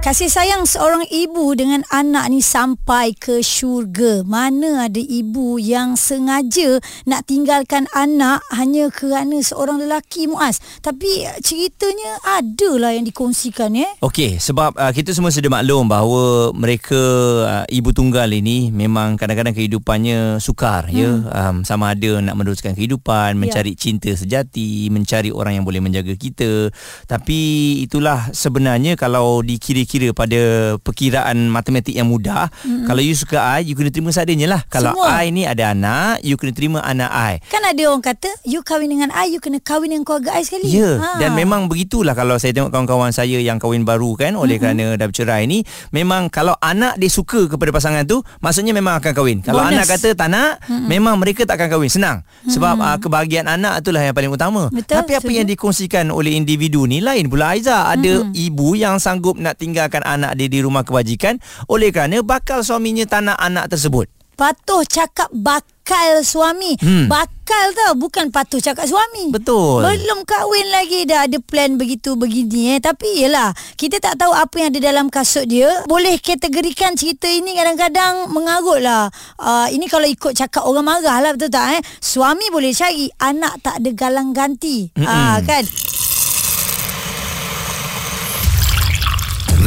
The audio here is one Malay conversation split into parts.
Kasih sayang seorang ibu dengan anak ni sampai ke syurga. Mana ada ibu yang sengaja nak tinggalkan anak hanya kerana seorang lelaki Muaz. Tapi eh, ceritanya adalah yang dikongsikan ya. Okey, sebab uh, kita semua sedia maklum bahawa mereka uh, ibu tunggal ini memang kadang-kadang kehidupannya sukar hmm. ya. Um, sama ada nak meneruskan kehidupan, mencari ya. cinta sejati, mencari orang yang boleh menjaga kita. Tapi itulah sebenarnya kalau dikira kira pada perkiraan matematik yang mudah mm-hmm. kalau you suka I you kena terima seadanya lah kalau Semua. I ni ada anak you kena terima anak I kan ada orang kata you kahwin dengan I you kena kahwin dengan keluarga I sekali ya yeah. ha. dan memang begitulah kalau saya tengok kawan-kawan saya yang kahwin baru kan oleh mm-hmm. kerana dah bercerai ni memang kalau anak dia suka kepada pasangan tu maksudnya memang akan kahwin kalau Bonus. anak kata tak nak mm-hmm. memang mereka tak akan kahwin senang sebab mm-hmm. uh, kebahagiaan anak itulah yang paling utama Betul, tapi apa setuju. yang dikongsikan oleh individu ni lain pula Aiza ada mm-hmm. ibu yang sanggup nak tinggalkan anak dia di rumah kebajikan oleh kerana bakal suaminya tak nak anak tersebut. Patuh cakap bakal suami. Hmm. Bakal tau bukan patuh cakap suami. Betul. Belum kahwin lagi dah ada plan begitu begini eh. Tapi yelah kita tak tahu apa yang ada dalam kasut dia. Boleh kategorikan cerita ini kadang-kadang mengarut lah. Uh, ini kalau ikut cakap orang marah lah betul tak eh. Suami boleh cari anak tak ada galang ganti. Hmm. Uh, kan.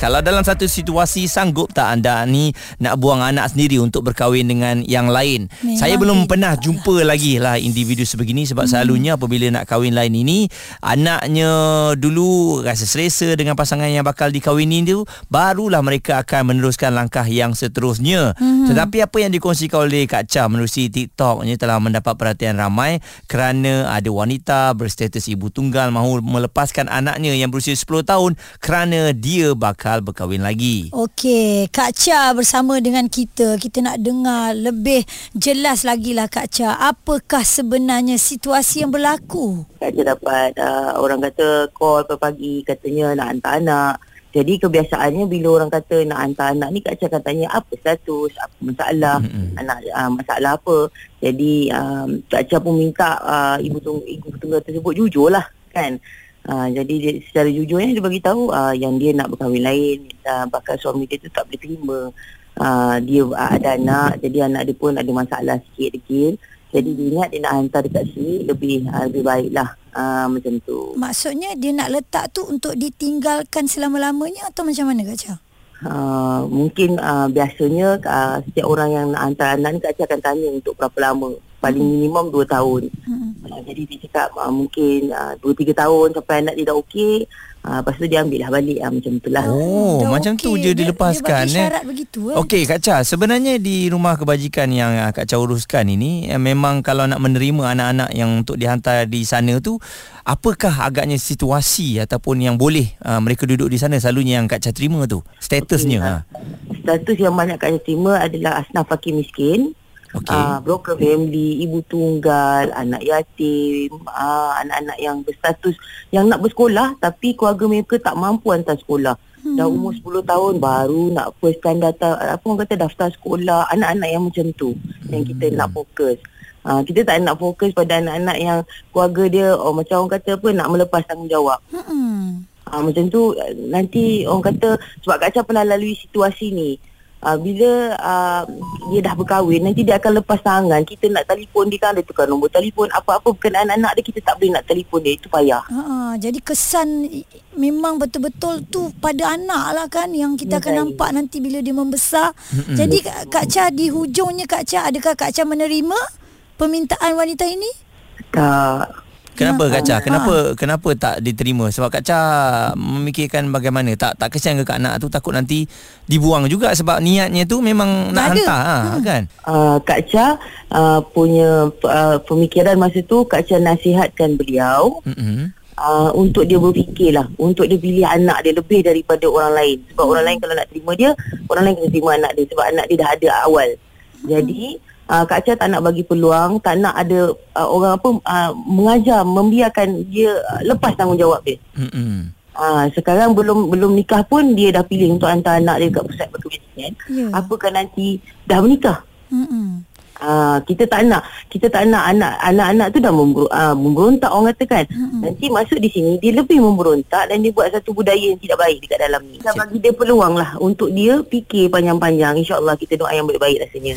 Kalau dalam satu situasi sanggup tak anda ni nak buang anak sendiri untuk berkahwin dengan yang lain? Memang Saya belum pernah jumpa lah. lagi lah individu sebegini sebab hmm. selalunya apabila nak kahwin lain ini anaknya dulu rasa selesa dengan pasangan yang bakal dikahwini tu barulah mereka akan meneruskan langkah yang seterusnya. Hmm. Tetapi apa yang dikongsikan oleh Kak Cha menerusi TikTok ini telah mendapat perhatian ramai kerana ada wanita berstatus ibu tunggal mahu melepaskan anaknya yang berusia 10 tahun kerana dia bakal bakal berkahwin lagi. Okey, Kak Cha bersama dengan kita. Kita nak dengar lebih jelas lagi lah Kak Cha. Apakah sebenarnya situasi yang berlaku? Kak Cha dapat uh, orang kata call pagi katanya nak hantar anak. Jadi kebiasaannya bila orang kata nak hantar anak ni Kak Cha akan tanya apa status, apa masalah, mm-hmm. anak uh, masalah apa. Jadi um, Kak Cha pun minta uh, ibu, tunggu, ibu tunggal tersebut jujur lah kan. Uh, jadi dia, secara jujurnya dia bagi tahu uh, yang dia nak berkahwin lain uh, bakal suami dia tu tak boleh terima uh, dia uh, ada anak jadi anak dia pun ada masalah sikit dikit jadi dia ingat dia nak hantar dekat sini lebih uh, lebih baiklah uh, macam tu maksudnya dia nak letak tu untuk ditinggalkan selama-lamanya atau macam mana Kak Chia? Uh, mungkin uh, biasanya uh, setiap orang yang nak hantar anak ni Kak Chia akan tanya untuk berapa lama paling hmm. minimum 2 tahun. Hmm. Uh, jadi dia cakap uh, mungkin 2 uh, 3 tahun sampai anak dia dah okey, uh, lepas tu dia ambil lah balik uh, macam itulah. Oh, dah macam okay. tu je dilepaskan dia, dia bagi syarat eh. begitu eh. Okey Kak Cha, sebenarnya di rumah kebajikan yang uh, Kak Cha uruskan ini uh, memang kalau nak menerima anak-anak yang untuk dihantar di sana tu apakah agaknya situasi ataupun yang boleh uh, mereka duduk di sana selalunya yang Kak Cha terima tu statusnya okay, uh, status yang banyak Kak Cha terima adalah asnaf fakir miskin okay. uh, broken family, ibu tunggal, anak yatim, uh, anak-anak yang berstatus yang nak bersekolah tapi keluarga mereka tak mampu hantar sekolah. Hmm. Dah umur 10 tahun baru nak first time data apa orang kata daftar sekolah, anak-anak yang macam tu hmm. yang kita nak fokus. Uh, kita tak nak fokus pada anak-anak yang keluarga dia oh macam orang kata apa nak melepas tanggungjawab. Hmm. Uh, macam tu nanti orang kata sebab Kak Cha pernah lalui situasi ni uh, bila uh, dia dah berkahwin nanti dia akan lepas tangan. Kita nak telefon dia kan dia tukar nombor telefon. Apa-apa berkenaan anak dia kita tak boleh nak telefon dia. Itu payah. Uh, jadi kesan memang betul-betul tu pada anak lah kan yang kita akan nampak nanti bila dia membesar. Mm-hmm. jadi Kak Cha di hujungnya Kak Cha adakah Kak Cha menerima permintaan wanita ini? Tak Kenapa Kak Cha? Kenapa ha. kenapa tak diterima? Sebab Kak Cha memikirkan bagaimana? Tak tak kesian ke Kak anak tu takut nanti dibuang juga sebab niatnya tu memang nak hantar ha, hmm. kan? Uh, Kak Cha uh, punya uh, pemikiran masa tu Kak Cha nasihatkan beliau mm-hmm. uh, untuk dia berfikirlah untuk dia pilih anak dia lebih daripada orang lain. Sebab mm. orang lain kalau nak terima dia, orang lain kena terima anak dia sebab anak dia dah ada awal. Mm. Jadi uh, Kak Cha tak nak bagi peluang Tak nak ada uh, orang apa uh, Mengajar Membiarkan dia uh, Lepas tanggungjawab dia Mm-mm. uh, Sekarang belum belum nikah pun Dia dah pilih untuk hantar anak dia Kat pusat perkahwinan Ya. Apakah nanti Dah menikah Mm-mm. Ah, kita tak nak kita tak nak anak anak-anak tu dah member, uh, memberontak orang kata kan mm-hmm. nanti masuk di sini dia lebih memberontak dan dia buat satu budaya yang tidak baik dekat dalam ni kita bagi dia peluang lah untuk dia fikir panjang-panjang insyaallah kita doa yang baik-baik rasanya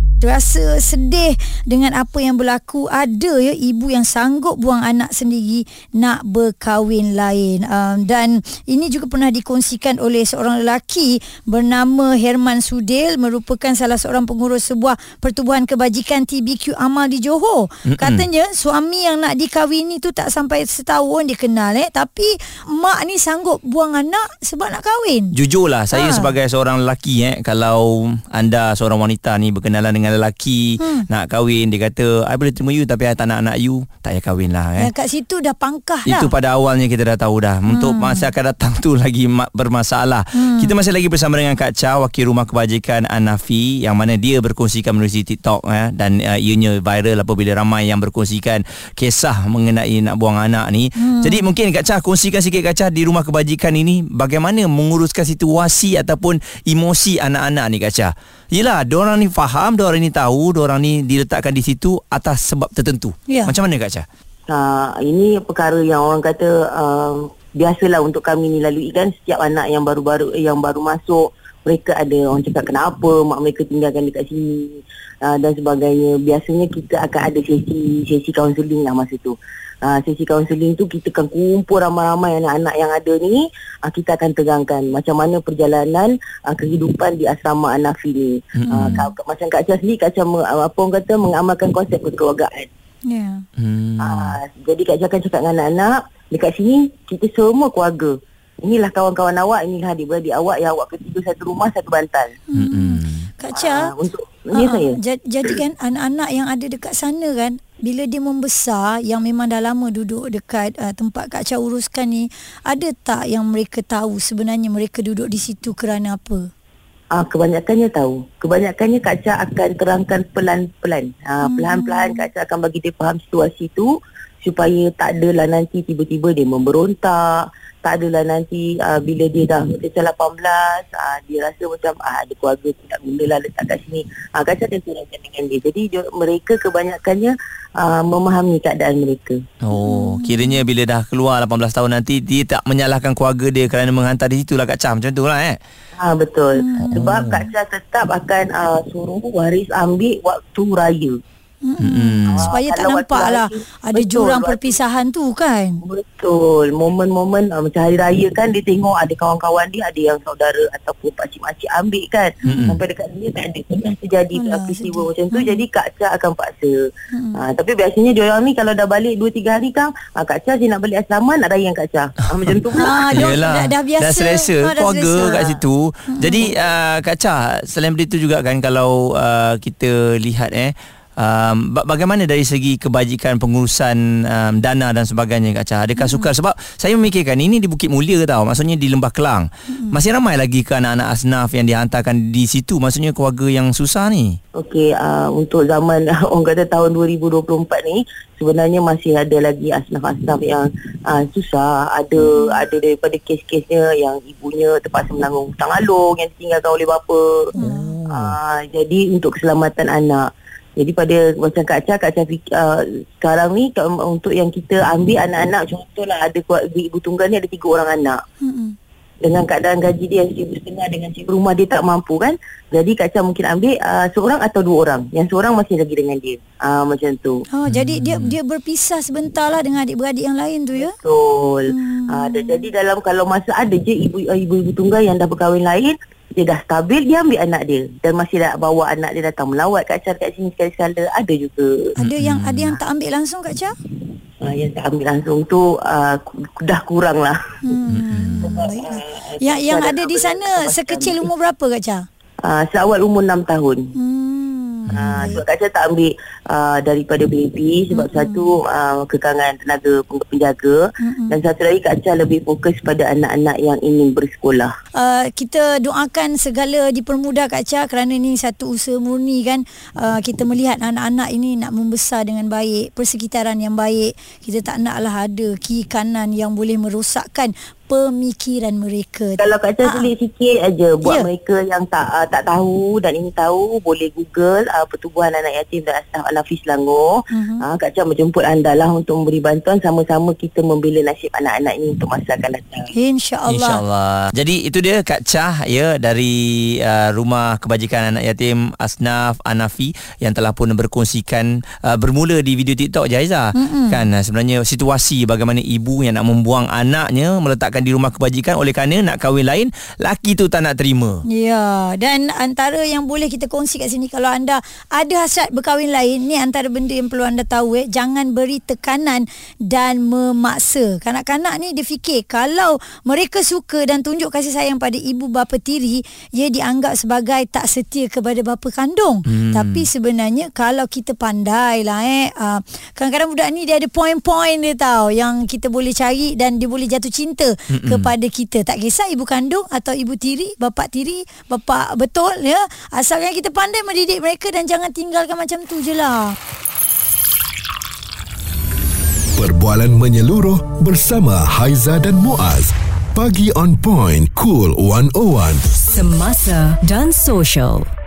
Rasa sedih dengan apa yang berlaku. Ada ya ibu yang sanggup buang anak sendiri Nak berkahwin lain. Um, Dan ini juga pernah dikongsikan oleh seorang lelaki Bernama Herman Sudil Merupakan salah seorang pengurus sebuah Pertubuhan Kebajikan TBQ Amal di Johor. Mm-mm. Katanya suami yang nak dikahwini tu tak sampai setahun dia kenal eh. Tapi mak ni sanggup buang anak sebab nak kahwin. Jujurlah saya Ha. sebagai seorang lelaki eh kalau anda seorang wanita ni berkenalan dengan lelaki hmm. nak kahwin dia kata I boleh terima you tapi I tak nak anak you tak payah kahwin lah eh. Yang kat situ dah pangkah Itu pada awalnya kita dah tahu dah. Untuk masa akan datang tu lagi ma- bermasalah. Hmm. Kita masih lagi bersama dengan Kak Cha, wakil rumah kebajikan Anafi yang mana dia berkongsikan melalui TikTok eh, dan uh, ianya viral apabila ramai yang berkongsikan kisah mengenai nak buang anak ni. Hmm. Jadi mungkin Kak Cha kongsikan sikit Kak Cha di rumah kebajikan ini bagaimana menguruskan situasi ataupun emosi anak-anak ni Kak Cha. Yelah, diorang ni faham, diorang ni tahu, diorang ni diletakkan di situ atas sebab tertentu. Ya. Macam mana Kak Cha? uh, ini perkara yang orang kata uh, biasalah untuk kami ni lalui kan setiap anak yang baru-baru yang baru masuk mereka ada orang cakap kenapa mak mereka tinggalkan dekat sini? Uh, dan sebagainya. Biasanya kita akan ada sesi sesi kaunseling lah masa tu. Uh, sesi kaunseling tu kita akan kumpul ramai-ramai anak-anak yang ada ni uh, kita akan terangkan macam mana perjalanan uh, kehidupan di asrama Anafi ni. Mm-hmm. uh, macam Kak Cia sendiri Kak Cia me- uh, apa orang kata mengamalkan konsep kekeluargaan. Ya. Hmm. Ah, jadi Kak Jah akan cakap dengan anak-anak Dekat sini kita semua keluarga Inilah kawan-kawan awak Inilah adik-beradik awak Yang awak ketiga satu rumah satu bantal Hmm. Kak Cha Ah, Untuk Ya Ah, saya ja- Jadi kan anak-anak yang ada dekat sana kan bila dia membesar yang memang dah lama duduk dekat uh, tempat Kak Cha uruskan ni ada tak yang mereka tahu sebenarnya mereka duduk di situ kerana apa? Ah, kebanyakannya tahu. Kebanyakannya Kak Cha akan terangkan pelan-pelan. Ah, Hmm. Pelan-pelan Kak Cha akan bagi dia faham situasi tu supaya tak adalah nanti tiba-tiba dia memberontak. Tak adalah nanti uh, bila dia dah macam 18, uh, dia rasa macam ah, ada keluarga tidak guna lah letak kat sini. Uh, Cha akan terangkan dengan dia. Jadi dia, mereka kebanyakannya uh, memahami keadaan mereka. Oh, kiranya bila dah keluar 18 tahun nanti dia tak menyalahkan keluarga dia kerana menghantar di situ lah Kak Cam. Macam tu lah eh. Ha betul. Hmm. Sebab Kak Cha tetap akan uh, suruh waris ambil waktu raya. Hmm. Supaya tak nampak lah hari- ada betul, jurang waktu- perpisahan tu kan. Betul. Momen-momen uh, macam hari raya kan dia tengok ada kawan-kawan dia ada yang saudara ataupun pakcik-makcik ambil kan. Mm-mm. Sampai dekat dia tak ada pernah terjadi Alah, uh, peristiwa macam tu. Jadi Kak Cha akan paksa. Ha, tapi biasanya dia orang ni kalau dah balik 2 3 hari kan, uh, Kak Cha dia nak balik asrama nak raya dengan Kak Cha. Ha, macam tu pula. Ah, dia Yelah, dah, dah biasa. Dah selesa dah Keluarga selesa. kat situ Jadi uh, Kak Cha Selain benda tu juga kan Kalau uh, kita lihat eh Um, ba- bagaimana dari segi kebajikan pengurusan um, dana dan sebagainya Kak Cha Adakah Hmm. sukar Sebab saya memikirkan Ini di Bukit Mulia tau Maksudnya di Lembah Kelang Hmm. Masih ramai lagi ke anak-anak asnaf Yang dihantarkan di situ Maksudnya keluarga yang susah ni Okey, uh, untuk zaman orang kata tahun 2024 ni sebenarnya masih ada lagi asnaf-asnaf yang uh, susah. Ada hmm. ada daripada kes-kesnya yang ibunya terpaksa menanggung hutang alung yang ditinggalkan oleh bapa. Hmm. Uh, jadi untuk keselamatan anak. Jadi pada macam Kak Cha, Kak Cha fikir, uh, sekarang ni untuk yang kita ambil anak-anak contohlah ada ibu tunggal ni ada tiga orang anak. Mm-mm. dengan keadaan gaji dia yang seribu setengah dengan cikgu rumah dia tak mampu kan? Jadi Kak Cha mungkin ambil uh, seorang atau dua orang. Yang seorang masih lagi dengan dia. Uh, macam tu. Oh, jadi dia dia berpisah sebentar lah dengan adik-beradik yang lain tu ya. betul. Hmm. uh, jadi dalam kalau masa ada je ibu ibu-ibu tunggal yang dah berkahwin lain dia dah stabil dia ambil anak dia dan masih dah bawa anak dia datang melawat Kak Cha kat sini sekali-sekala ada juga Ada yang ada yang tak ambil langsung Kak Cha? uh, yang tak ambil langsung tu uh, dah kurang lah Hmm. Baiklah. Yang yang ada di sana sekecil umur berapa Kak Cha? uh, seawal umur 6 tahun Hmm. Ha, sebab Kak Cia tak ambil uh, daripada baby sebab hmm. satu uh, kekangan tenaga penjaga hmm. dan satu lagi Kak Cia lebih fokus pada anak-anak yang ingin bersekolah. Uh, kita doakan segala dipermudah Kak Cia kerana ini satu usaha murni kan. Uh, kita melihat anak-anak ini nak membesar dengan baik, persekitaran yang baik. Kita tak naklah ada kiri kanan yang boleh merosakkan pemikiran mereka. Kalau Kak Cia sulit sikit aja buat yeah. mereka yang tak uh, tak tahu dan ingin tahu boleh Google uh, pertubuhan anak yatim dan asnaf Anafi Selangor. Uh-huh. Uh, Kak Cia menjemput anda lah untuk memberi bantuan sama-sama kita membela nasib anak-anak ini untuk masa akan datang. Insya-Allah. Insya-Allah. Jadi itu dia Kak Cah ya dari uh, rumah kebajikan anak yatim Asnaf Anafi yang telah pun berkongsikan uh, bermula di video TikTok Jaiza. Uh-huh. Kan uh, sebenarnya situasi bagaimana ibu yang nak membuang anaknya meletakkan di rumah kebajikan oleh kerana nak kahwin lain laki tu tak nak terima. Ya, dan antara yang boleh kita kongsi kat sini kalau anda ada hasrat berkahwin lain ni antara benda yang perlu anda tahu eh jangan beri tekanan dan memaksa. Kanak-kanak ni dia fikir kalau mereka suka dan tunjuk kasih sayang pada ibu bapa tiri, ia dianggap sebagai tak setia kepada bapa kandung. Hmm. Tapi sebenarnya kalau kita pandai lah eh uh, kadang-kadang budak ni dia ada poin-poin dia tahu yang kita boleh cari dan dia boleh jatuh cinta Mm-mm. kepada kita tak kisah ibu kandung atau ibu tiri bapa tiri bapa betul ya asalkan kita pandai mendidik mereka dan jangan tinggalkan macam tu je lah Perbualan menyeluruh bersama Haiza dan Muaz. Pagi on point, cool 101. Semasa dan social.